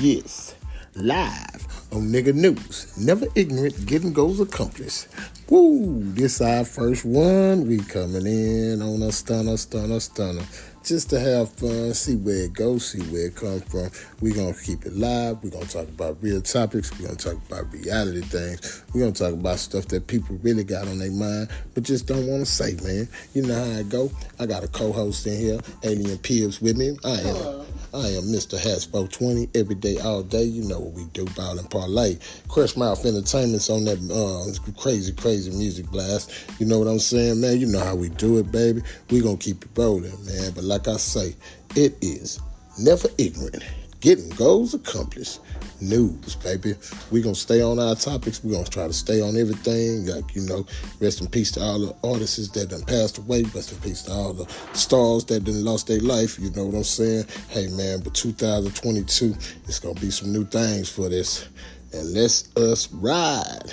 Yes, live on Nigga News. Never ignorant, getting goals accomplished. Woo, this our first one. We coming in on a stunner, stunner, stunner. Just to have fun, see where it goes, see where it comes from. we going to keep it live. We're going to talk about real topics. We're going to talk about reality things. We're going to talk about stuff that people really got on their mind, but just don't want to say, man. You know how I go. I got a co host in here, Alien Pibbs, with me. I am. Hello. I am Mr. Hasbro 20 every day, all day. You know what we do, ball and parlay. Crush Mouth Entertainment's on that uh, crazy, crazy music blast. You know what I'm saying, man? You know how we do it, baby. we going to keep it rolling, man. But like I say, it is never ignorant. Getting goals accomplished news, baby. We're gonna stay on our topics. We're gonna try to stay on everything. Like, you know, rest in peace to all the artists that done passed away. Rest in peace to all the stars that done lost their life. You know what I'm saying? Hey man, but 2022, it's gonna be some new things for this. And let's us ride.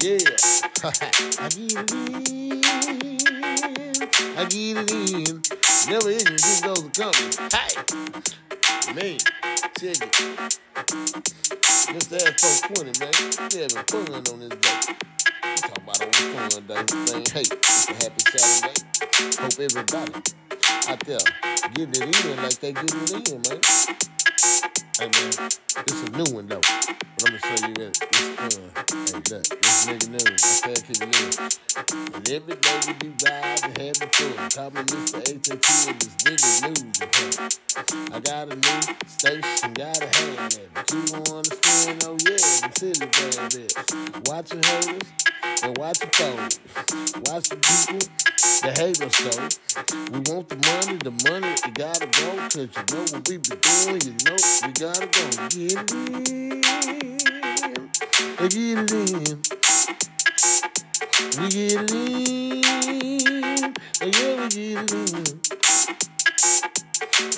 Yeah. I give it in, I get it in. Never in you get those coming. Hey! Man, check it. Mr. Ass 420, man. We having fun on this day. We talk about on the fun day. Man, hey, it's a happy Saturday. Hope everybody out there getting it in like they getting it in, man. Hey, man, this a new one, though. But I'm gonna show you that it's fun. Hey, look, this nigga news. I said it in. And every day we be riding, having fun. Call me Mr. ATT and this nigga. Okay? I got a new station, got a hand at it. You don't understand, oh yeah, the silly bad bitch. Watching haters and watching phones. Watch the people hate us so. We want the money, the money, you gotta go. Cause you know what we be doing, you know we gotta go. Get it in get it in. We get it in. Yeah, we get it in.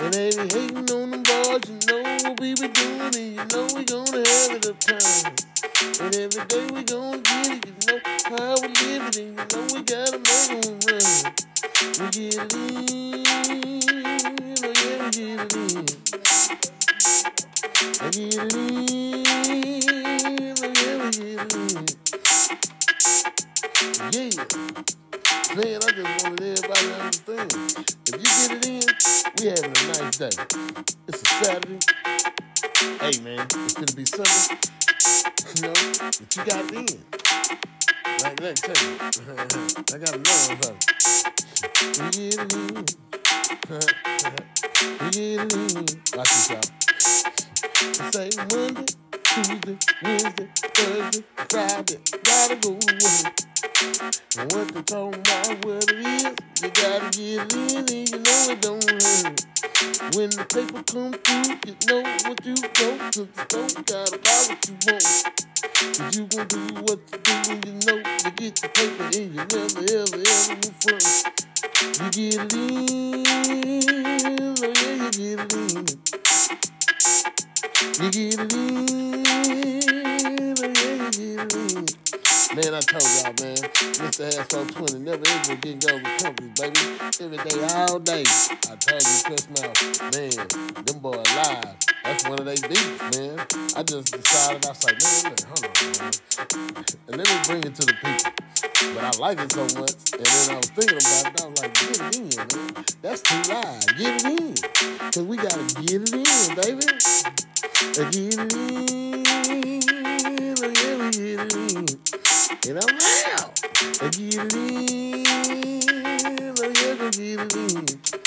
And they be hating on them boys, you know what we be doing, and you know we gonna have it up time. And every day we gonna get it, you know how we live it, and you know we gotta make them run. We get it in, oh yeah, we get it in. I oh get it in. Yeah. Man, I just wanted everybody to understand. If you get it in, we having a nice day. It's a Saturday. Hey, man, it's gonna be Sunday. You know, but you got in. Like, me tell you. I got another one We get it in. we get it in. Watch this out. Say Monday. Tuesday, Wednesday, Thursday, Friday, gotta go work. And what they talking about, what it is, you gotta get in and you know it don't hurt. When the paper come through, you know what you go, cause the store gotta buy what you want. Cause you gon' do what you do when you know you get the paper and you never ever ever move front. You get in, oh yeah, you get in. You get it Man, I told y'all, man, Mr. Asshole 20 never ever get go with companies, baby. Every day, all day. I told you, Chris Mouth, man, them boys live. That's one of they beats, man. I just decided, I was like, man, hold on, man. And let me bring it to the people. But I like it so much. And then I was thinking about it, I was like, get it in, man. That's too loud. Get it in. Because we got to get it in, baby. Get it in. And I'm out. Get it in. Oh, yeah, we get it in.